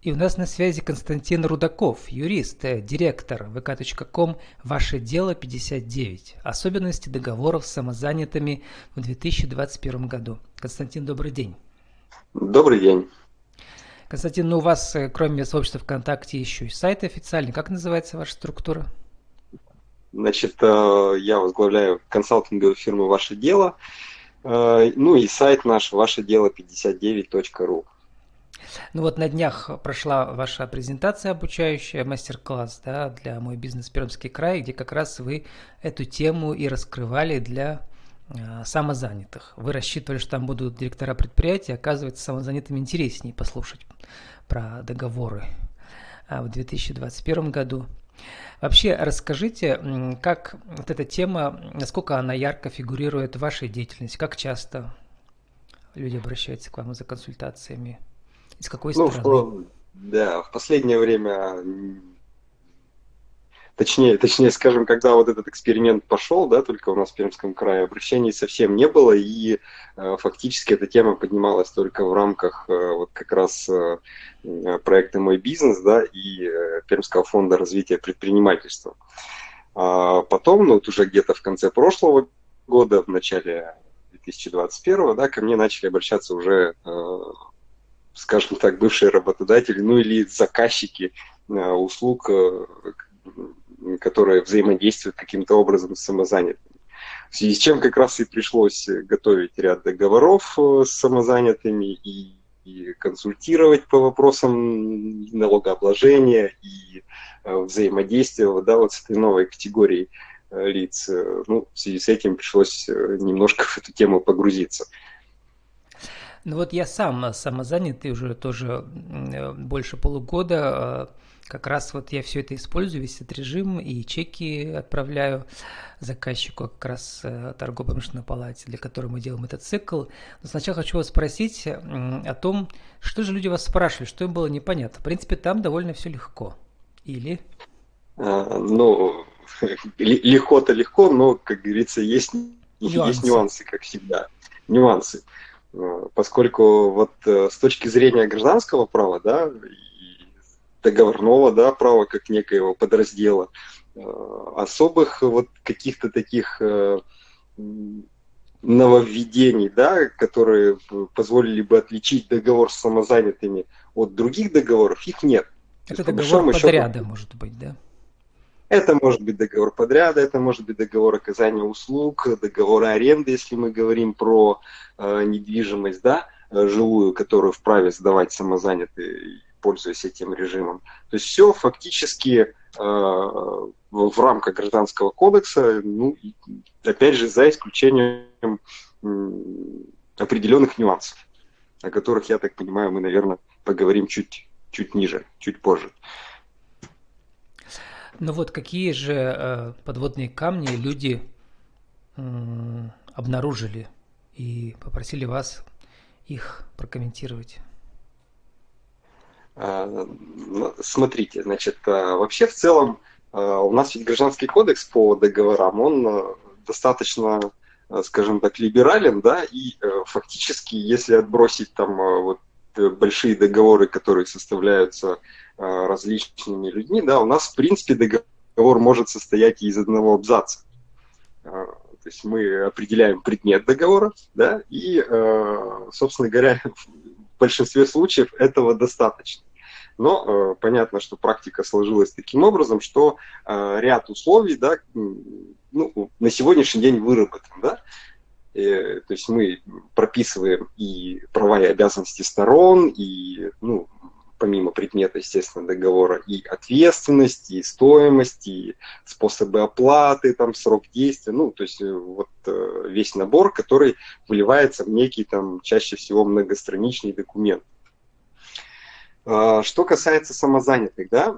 И у нас на связи Константин Рудаков, юрист, э, директор vk.com «Ваше дело 59. Особенности договоров с самозанятыми в 2021 году». Константин, добрый день. Добрый день. Константин, ну у вас, э, кроме сообщества ВКонтакте, еще и сайт официальный. Как называется ваша структура? Значит, э, я возглавляю консалтинговую фирму «Ваше дело». Ну и сайт наш «Ваше дело 59.ру». Ну вот на днях прошла ваша презентация обучающая, мастер-класс да, для «Мой бизнес Пермский край», где как раз вы эту тему и раскрывали для э, самозанятых. Вы рассчитывали, что там будут директора предприятий, оказывается, самозанятым интереснее послушать про договоры а в 2021 году. Вообще, расскажите, как вот эта тема, насколько она ярко фигурирует в вашей деятельности, как часто люди обращаются к вам за консультациями? Из какой ну, стороны? В, да, в последнее время, точнее, точнее, скажем, когда вот этот эксперимент пошел, да, только у нас в Пермском крае обращений совсем не было, и э, фактически эта тема поднималась только в рамках э, вот как раз э, проекта «Мой бизнес», да, и э, Пермского фонда развития предпринимательства. А потом, ну, вот уже где-то в конце прошлого года, в начале 2021, да, ко мне начали обращаться уже э, скажем так, бывшие работодатели, ну или заказчики э, услуг, э, которые взаимодействуют каким-то образом с самозанятыми. В связи с чем как раз и пришлось готовить ряд договоров э, с самозанятыми и, и консультировать по вопросам налогообложения и взаимодействия да, вот с этой новой категорией лиц. Ну, в связи с этим пришлось немножко в эту тему погрузиться. Ну вот я сам самозанятый уже тоже больше полугода. Э, как раз вот я все это использую, весь этот режим, и чеки отправляю заказчику как раз э, торгово-промышленной палате, для которой мы делаем этот цикл. Но сначала хочу вас спросить о том, что же люди вас спрашивали, что им было непонятно. В принципе, там довольно все легко. Или? А, ну, легко-то легко, но, как говорится, есть, нюансы. есть нюансы, как всегда. Нюансы. Э, поскольку вот э, с точки зрения гражданского права, да, и договорного, да, права как некоего подраздела, э, особых вот каких-то таких нововведений, да, которые позволили бы отличить договор с самозанятыми от других договоров, их нет. Это договор подряда, счету, может быть, да? Это может быть договор подряда, это может быть договор оказания услуг, договор аренды, если мы говорим про э, недвижимость, да, э, жилую, которую вправе сдавать самозанятый, пользуясь этим режимом. То есть все фактически э, в рамках гражданского кодекса, ну, опять же, за исключением э, определенных нюансов, о которых, я так понимаю, мы, наверное, поговорим чуть, чуть ниже, чуть позже. Ну вот какие же э, подводные камни люди э, обнаружили и попросили вас их прокомментировать? А, ну, смотрите, значит, а, вообще в целом у нас ведь гражданский кодекс по договорам, он достаточно, скажем так, либерален, да, и э, фактически, если отбросить там вот большие договоры, которые составляются Э, различными людьми, да, у нас, в принципе, договор может состоять из одного абзаца. Э, то есть мы определяем предмет договора, да, и, э, собственно говоря, в большинстве случаев этого достаточно. Но понятно, что практика сложилась таким образом, что ряд условий, да, ну, на сегодняшний день выработан, да, то есть мы прописываем и права и обязанности сторон, и ну, помимо предмета, естественно, договора, и ответственность, и стоимость, и способы оплаты, там, срок действия, ну, то есть э, вот э, весь набор, который выливается в некий, там, чаще всего многостраничный документ. А, что касается самозанятых, да,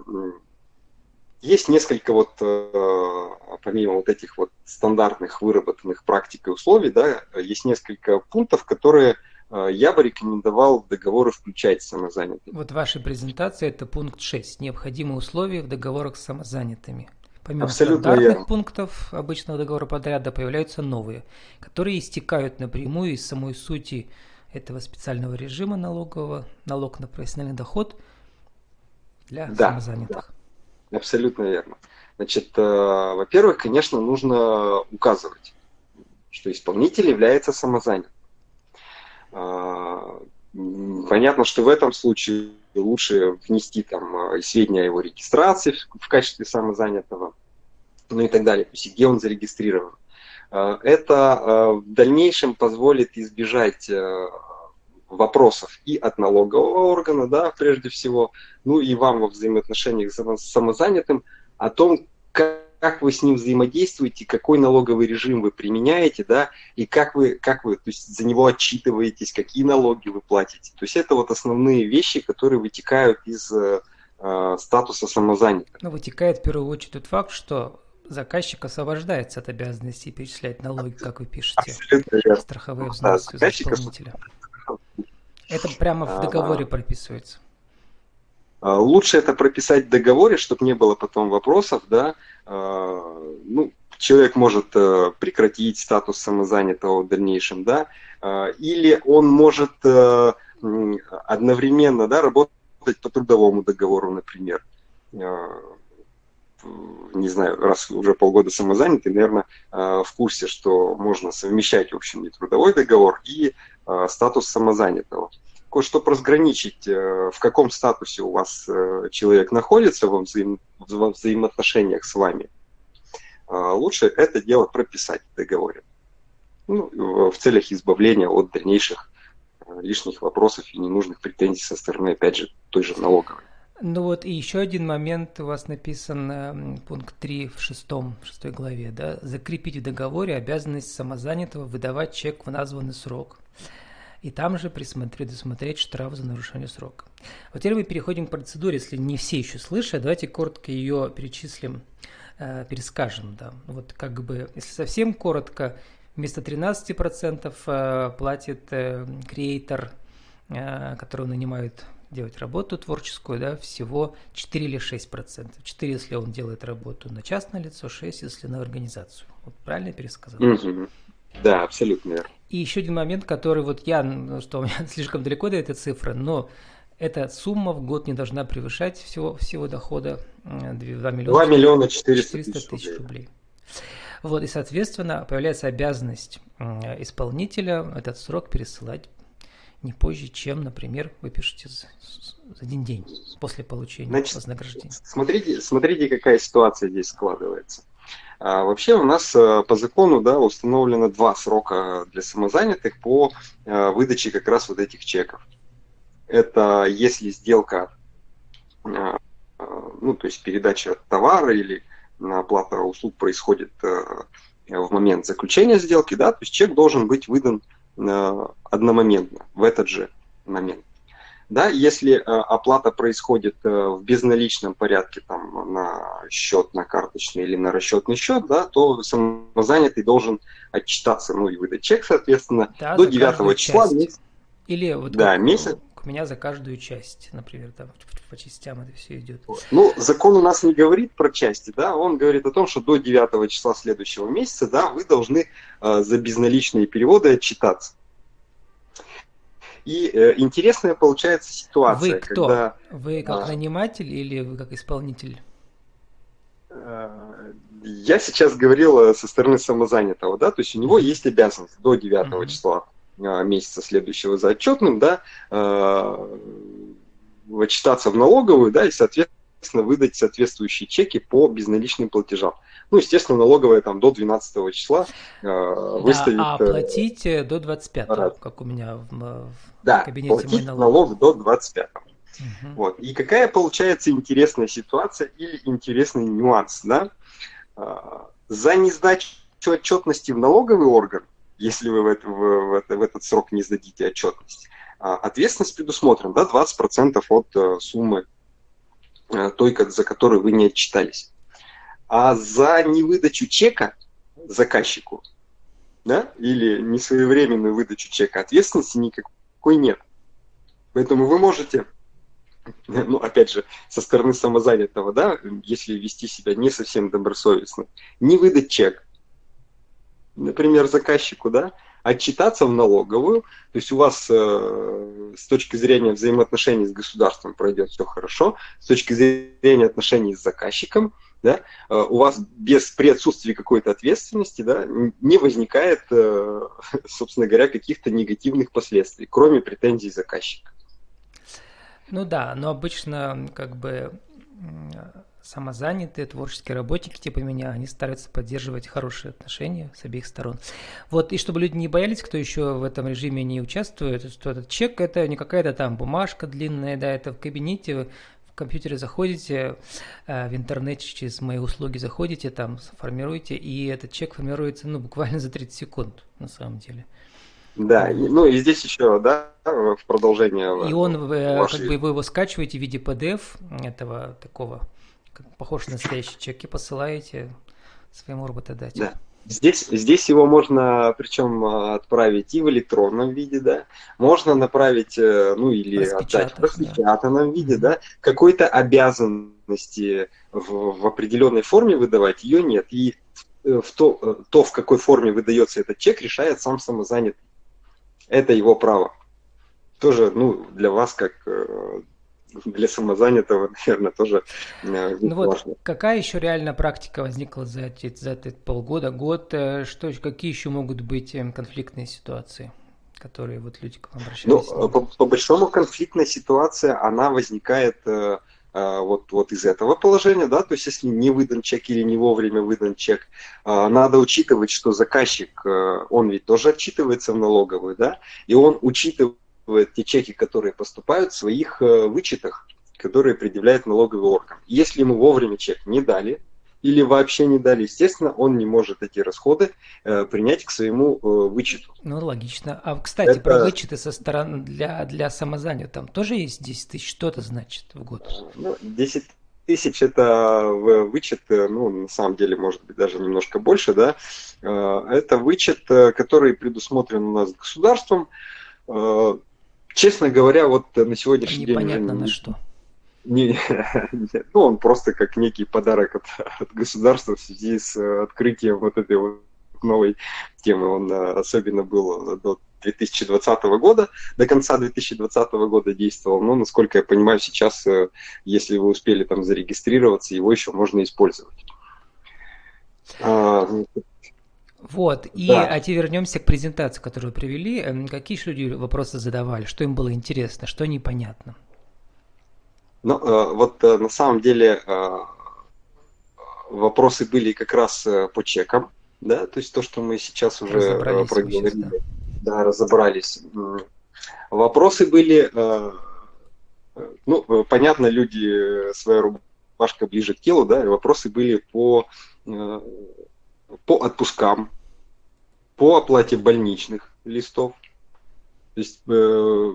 есть несколько вот, э, помимо вот этих вот стандартных выработанных практик и условий, да, есть несколько пунктов, которые я бы рекомендовал в договоры включать самозанятых. Вот в вашей презентации это пункт 6. Необходимые условия в договорах с самозанятыми. Помимо Абсолютно стандартных верно. пунктов обычного договора подряда появляются новые, которые истекают напрямую из самой сути этого специального режима налогового, налог на профессиональный доход, для да, самозанятых. Да, абсолютно верно. Значит, э, во-первых, конечно, нужно указывать, что исполнитель является самозанятым. Э, понятно, что в этом случае лучше внести там э, сведения о его регистрации в качестве самозанятого, ну и так далее, то есть где он зарегистрирован. Э, это в дальнейшем позволит избежать вопросов и от налогового органа, да, прежде всего, ну и вам во взаимоотношениях с самозанятым о том, как как вы с ним взаимодействуете, какой налоговый режим вы применяете, да, и как вы, как вы то есть, за него отчитываетесь, какие налоги вы платите. То есть это вот основные вещи, которые вытекают из э, статуса самозанятого. Ну, вытекает в первую очередь тот факт, что заказчик освобождается от обязанности перечислять налоги, как вы пишете, страховые взносы да, за исполнителя. Это прямо в договоре прописывается. А, лучше это прописать в договоре, чтобы не было потом вопросов, да. А, ну, человек может э, прекратить статус самозанятого в дальнейшем, да, а, или он может э, одновременно, да, работать по трудовому договору, например не знаю, раз уже полгода самозанятый, наверное, в курсе, что можно совмещать, в общем, и трудовой договор, и статус самозанятого. Чтобы разграничить, э, в каком статусе у вас человек находится во, взаим, во взаимоотношениях с вами, лучше это дело прописать в договоре. Ну, в целях избавления от дальнейших лишних вопросов и ненужных претензий со стороны, опять же, той же налоговой. Ну вот и еще один момент у вас написан пункт 3 в шестом, в шестой главе, да, закрепить в договоре обязанность самозанятого выдавать чек в названный срок. И там же предусмотреть штраф за нарушение срока. Вот теперь мы переходим к процедуре, если не все еще слышат, давайте коротко ее перечислим, э, перескажем. Да. Вот как бы, если совсем коротко, вместо 13% э, платит э, креатор, э, которого нанимают делать работу творческую, да, всего 4 или 6 процентов. 4, если он делает работу на частное лицо, 6, если на организацию. Вот правильно я пересказал? Угу. Да, абсолютно верно. И еще один момент, который вот я, ну, что у меня слишком далеко до этой цифры, но эта сумма в год не должна превышать всего, всего дохода 2 миллиона, 2 миллиона 400, 400 тысяч рублей. рублей. Вот, и, соответственно, появляется обязанность исполнителя этот срок пересылать не позже, чем, например, вы пишете за, один день после получения Значит, вознаграждения. Смотрите, смотрите, какая ситуация здесь складывается. А, вообще у нас а, по закону да, установлено два срока для самозанятых по а, выдаче как раз вот этих чеков. Это если сделка, а, ну то есть передача товара или оплата услуг происходит в момент заключения сделки, да, то есть чек должен быть выдан Э, одномоментно, в этот же момент. Да, если э, оплата происходит э, в безналичном порядке там, на счет, на карточный или на расчетный счет, да, то самозанятый должен отчитаться, ну и выдать чек, соответственно, да, до 9 числа. Месяц. Или вот да, как, месяц. у меня за каждую часть, например, там по частям это все идет. Ну, закон у нас не говорит про части, да, он говорит о том, что до 9 числа следующего месяца, да, вы должны э, за безналичные переводы отчитаться. И э, интересная получается ситуация. Вы кто? Когда, вы как а, наниматель или вы как исполнитель? Э, я сейчас говорил э, со стороны самозанятого, да, то есть у него есть обязанность до 9 mm-hmm. числа э, месяца следующего за отчетным, да, отчитаться в налоговую, да, и, соответственно, выдать соответствующие чеки по безналичным платежам. Ну, естественно, налоговая там до 12 числа э, выставит... Да, а платить э, до 25, раз. как у меня в, в да, кабинете платить налог до 25. Угу. Вот. И какая получается интересная ситуация или интересный нюанс, да? Э, за несдачу отчетности в налоговый орган, если вы в, это, в, в, в этот срок не сдадите отчетность, а, ответственность предусмотрена, да, 20% от э, суммы э, той, за которую вы не отчитались. А за невыдачу чека заказчику, да, или несвоевременную выдачу чека, ответственности никакой нет. Поэтому вы можете, ну, опять же, со стороны самозанятого, да, если вести себя не совсем добросовестно, не выдать чек, например, заказчику, да, отчитаться в налоговую, то есть у вас э, с точки зрения взаимоотношений с государством пройдет все хорошо, с точки зрения отношений с заказчиком, да, э, у вас без при отсутствии какой-то ответственности да, не возникает, э, собственно говоря, каких-то негативных последствий, кроме претензий заказчика. Ну да, но обычно как бы самозанятые творческие работники типа меня, они стараются поддерживать хорошие отношения с обеих сторон. Вот, и чтобы люди не боялись, кто еще в этом режиме не участвует, что этот чек это не какая-то там бумажка длинная, да, это в кабинете, в компьютере заходите, э, в интернете через мои услуги заходите, там формируете, и этот чек формируется, ну, буквально за 30 секунд, на самом деле. Да, ну и здесь еще, да, в продолжение. И он, э, вашей... как бы вы его скачиваете в виде PDF этого такого похож на настоящий чек, и посылаете своему работодателю. Да. Здесь, здесь его можно, причем, отправить и в электронном виде, да, можно направить, э, ну или отдать в распечатанном да. виде, да, какой-то обязанности в, в определенной форме выдавать ее нет. И в то, э, то, в какой форме выдается этот чек, решает сам самозанятый. Это его право. Тоже, ну, для вас, как э, для самозанятого, наверное, тоже э, ну вот, Какая еще реальная практика возникла за эти, за эти полгода, год? Э, что, какие еще могут быть э, конфликтные ситуации? которые вот люди к вам обращались? Ну, по, по большому конфликтная ситуация, она возникает э, вот, вот из этого положения, да, то есть если не выдан чек или не вовремя выдан чек, э, надо учитывать, что заказчик, э, он ведь тоже отчитывается в налоговую, да, и он учитывает те чеки, которые поступают в своих э, вычетах, которые предъявляет налоговый орган. Если ему вовремя чек не дали, или вообще не дали, естественно, он не может эти расходы э, принять к своему э, вычету. Ну, логично. А, кстати, это... про вычеты со стороны для, для самозанятых, там тоже есть 10 тысяч, что это значит в год? Ну, 10 тысяч это вычет, э, ну, на самом деле, может быть, даже немножко больше, да, э, это вычет, который предусмотрен у нас государством, Честно говоря, вот на сегодняшний Непонятно день... Непонятно на что. Не, не, ну, он просто как некий подарок от, от государства в связи с э, открытием вот этой вот новой темы. Он э, особенно был до 2020 года, до конца 2020 года действовал. Но, насколько я понимаю, сейчас, э, если вы успели там зарегистрироваться, его еще можно использовать. Вот, и да. а теперь вернемся к презентации, которую привели. Эм, какие же люди вопросы задавали, что им было интересно, что непонятно? Ну, э, вот э, на самом деле э, вопросы были как раз по чекам, да, то есть то, что мы сейчас уже проговорили, да. да, разобрались. Вопросы были, ну, понятно, люди, своя рубашка ближе к телу, да, и вопросы были по по отпускам, по оплате больничных листов. То есть, э,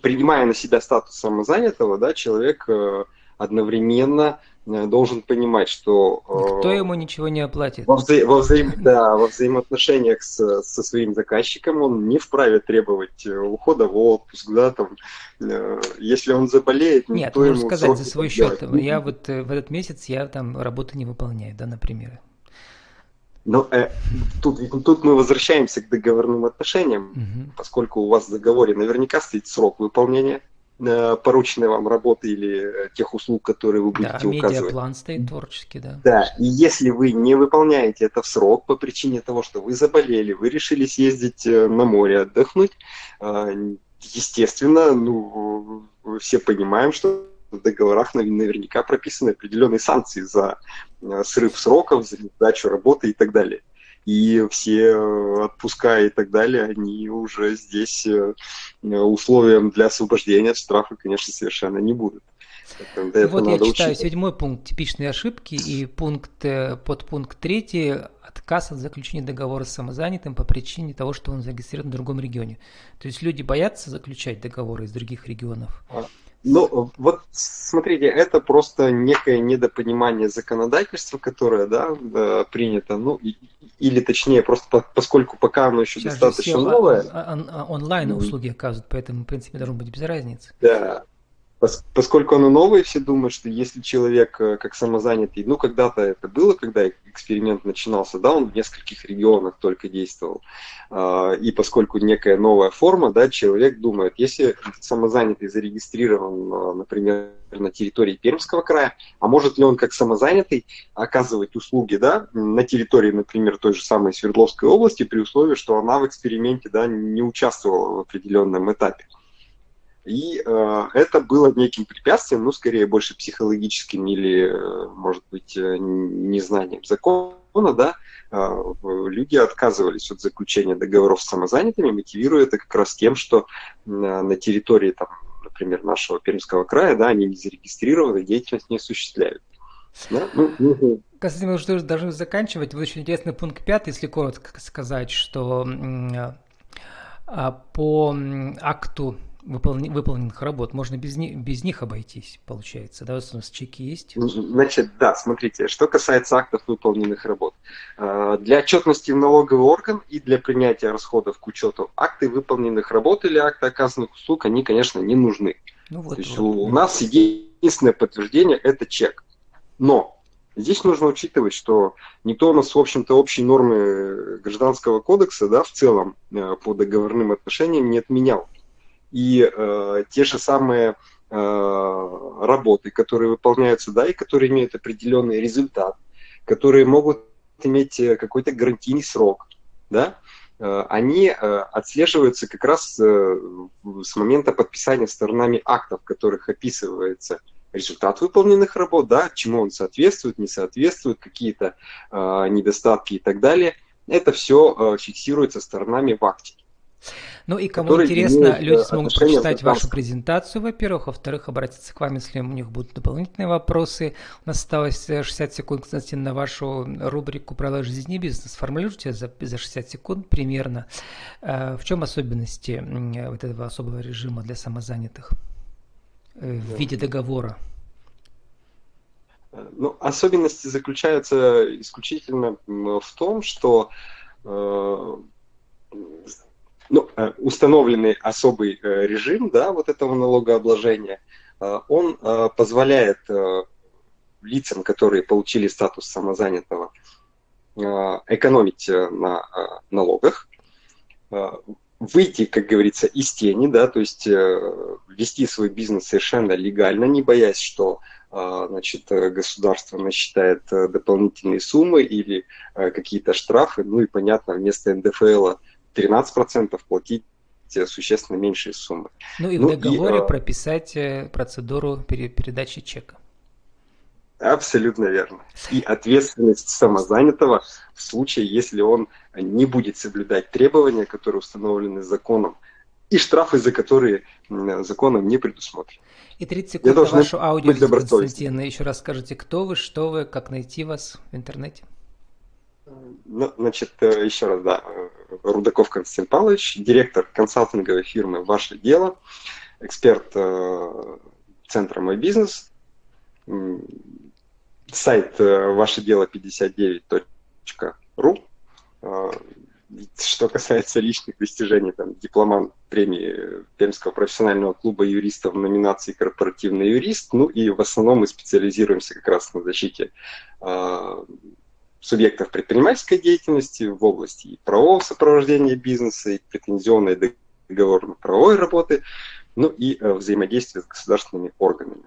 принимая на себя статус самозанятого, да, человек э, одновременно э, должен понимать, что... Кто ему ничего не оплатит. Во, вза во, взаим да, во взаимоотношениях с, со своим заказчиком он не вправе требовать ухода в отпуск, да, там, если он заболеет, Нет, то ему сказать за свой счет. Я вот в этот месяц я там работу не выполняю, да, например. Но э, тут, тут мы возвращаемся к договорным отношениям, угу. поскольку у вас в договоре наверняка стоит срок выполнения э, порученной вам работы или э, тех услуг, которые вы будете да, указывать. Да, медиаплан стоит творческий, да. Да, и если вы не выполняете это в срок по причине того, что вы заболели, вы решили съездить э, на море отдохнуть, э, естественно, ну, все понимаем, что в договорах наверняка прописаны определенные санкции за э, срыв сроков, за сдачу работы и так далее. И все э, отпуска и так далее, они уже здесь э, условием для освобождения от штрафа, конечно, совершенно не будут. Это, вот я читаю учить. седьмой пункт типичные ошибки и пункт подпункт третий отказ от заключения договора с самозанятым по причине того, что он зарегистрирован в другом регионе. То есть люди боятся заключать договоры из других регионов. Ну, вот смотрите, это просто некое недопонимание законодательства, которое, да, принято, ну, и, или точнее, просто по, поскольку пока оно еще Сейчас достаточно новое. Он, онлайн услуги оказывают, поэтому, в принципе, должно быть без разницы. Да, поскольку оно новое, все думают, что если человек э, как самозанятый, ну когда-то это было, когда эксперимент начинался, да, он в нескольких регионах только действовал, а, и поскольку некая новая форма, да, человек думает, если самозанятый зарегистрирован, а, например, на территории Пермского края, а может ли он как самозанятый оказывать услуги, да, на территории, например, той же самой Свердловской области, при условии, что она в эксперименте, да, не участвовала в определенном этапе. И э, это было неким препятствием, ну, скорее, больше психологическим или, э, может быть, э, незнанием закона, да, э, люди отказывались от заключения договоров с самозанятыми, мотивируя это как раз тем, что э, на территории, там, например, нашего Пермского края, да, они не зарегистрированы, деятельность не осуществляют. Да? Ну, ну, Константин, мы уже должны заканчивать. Вот очень интересный пункт пятый, если коротко сказать, что а, по акту выполни, выполненных работ. Можно без, них, без них обойтись, получается. Да, у нас чеки есть? Значит, да, смотрите, что касается актов выполненных работ. А, для отчетности в налоговый орган и для принятия расходов к учету акты выполненных работ или акты оказанных услуг, они, конечно, не нужны. Ну, вот, То есть вот. у нас единственное подтверждение – это чек. Но Здесь нужно учитывать, что никто у нас, в общем-то, общей нормы Гражданского кодекса да, в целом э, по договорным отношениям не отменял и э, те же самые э, работы, которые выполняются, да, и которые имеют определенный результат, которые могут иметь э, какой-то гарантийный срок, да, э, они э, отслеживаются как раз с момента подписания сторонами актов, в которых описывается результат выполненных работ, да, чему он соответствует, не соответствует, какие-то недостатки и так далее. Это все фиксируется сторонами в акте. Ну и кому интересно, люди смогут прочитать вашу презентацию, во-первых. Во-вторых, обратиться к вам, если у них будут дополнительные вопросы. У нас осталось 60 секунд, Константин, на вашу рубрику «Правила жизни и бизнес». Формулируйте за, за 60 секунд примерно. Э, в чем особенности вот этого особого режима для самозанятых э, в виде договора? Ну, особенности заключаются исключительно в том, что э, ну, э, установленный особый э, режим да, вот этого налогообложения, э, он позволяет лицам, которые получили статус самозанятого, экономить на налогах, выйти, как говорится, из тени, да, то есть вести свой бизнес совершенно легально, не боясь, что значит, государство насчитает дополнительные суммы или какие-то штрафы, ну и, понятно, вместо НДФЛ 13% платить существенно меньшие суммы. Ну и в ну, договоре и, а, прописать э, процедуру передачи чека. Абсолютно верно. И ответственность самозанятого в случае, если он не будет соблюдать требования, которые установлены законом, и штрафы, за которые законом не предусмотрены. И 30 секунд на вашу аудио, Константин. Еще раз скажите, кто вы, что вы, как найти вас в интернете? Ну, значит, э, еще раз, да, Рудаков Константин Павлович, директор консалтинговой фирмы «Ваше дело», эксперт э, Центра «Мой бизнес», сайт э, ваше дело 59.ру. Что касается личных достижений, там, дипломант премии Пермского профессионального клуба юристов в номинации «Корпоративный юрист», ну и в основном мы специализируемся как раз на защите субъектов предпринимательской деятельности в области правового сопровождения бизнеса, и претензионной договорно-правовой работы, ну и э, взаимодействия с государственными органами.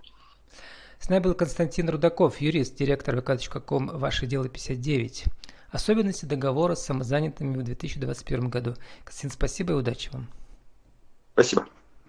С нами был Константин Рудаков, юрист, директор vk.com «Ваше дело 59». Особенности договора с самозанятыми в 2021 году. Константин, спасибо и удачи вам. Спасибо.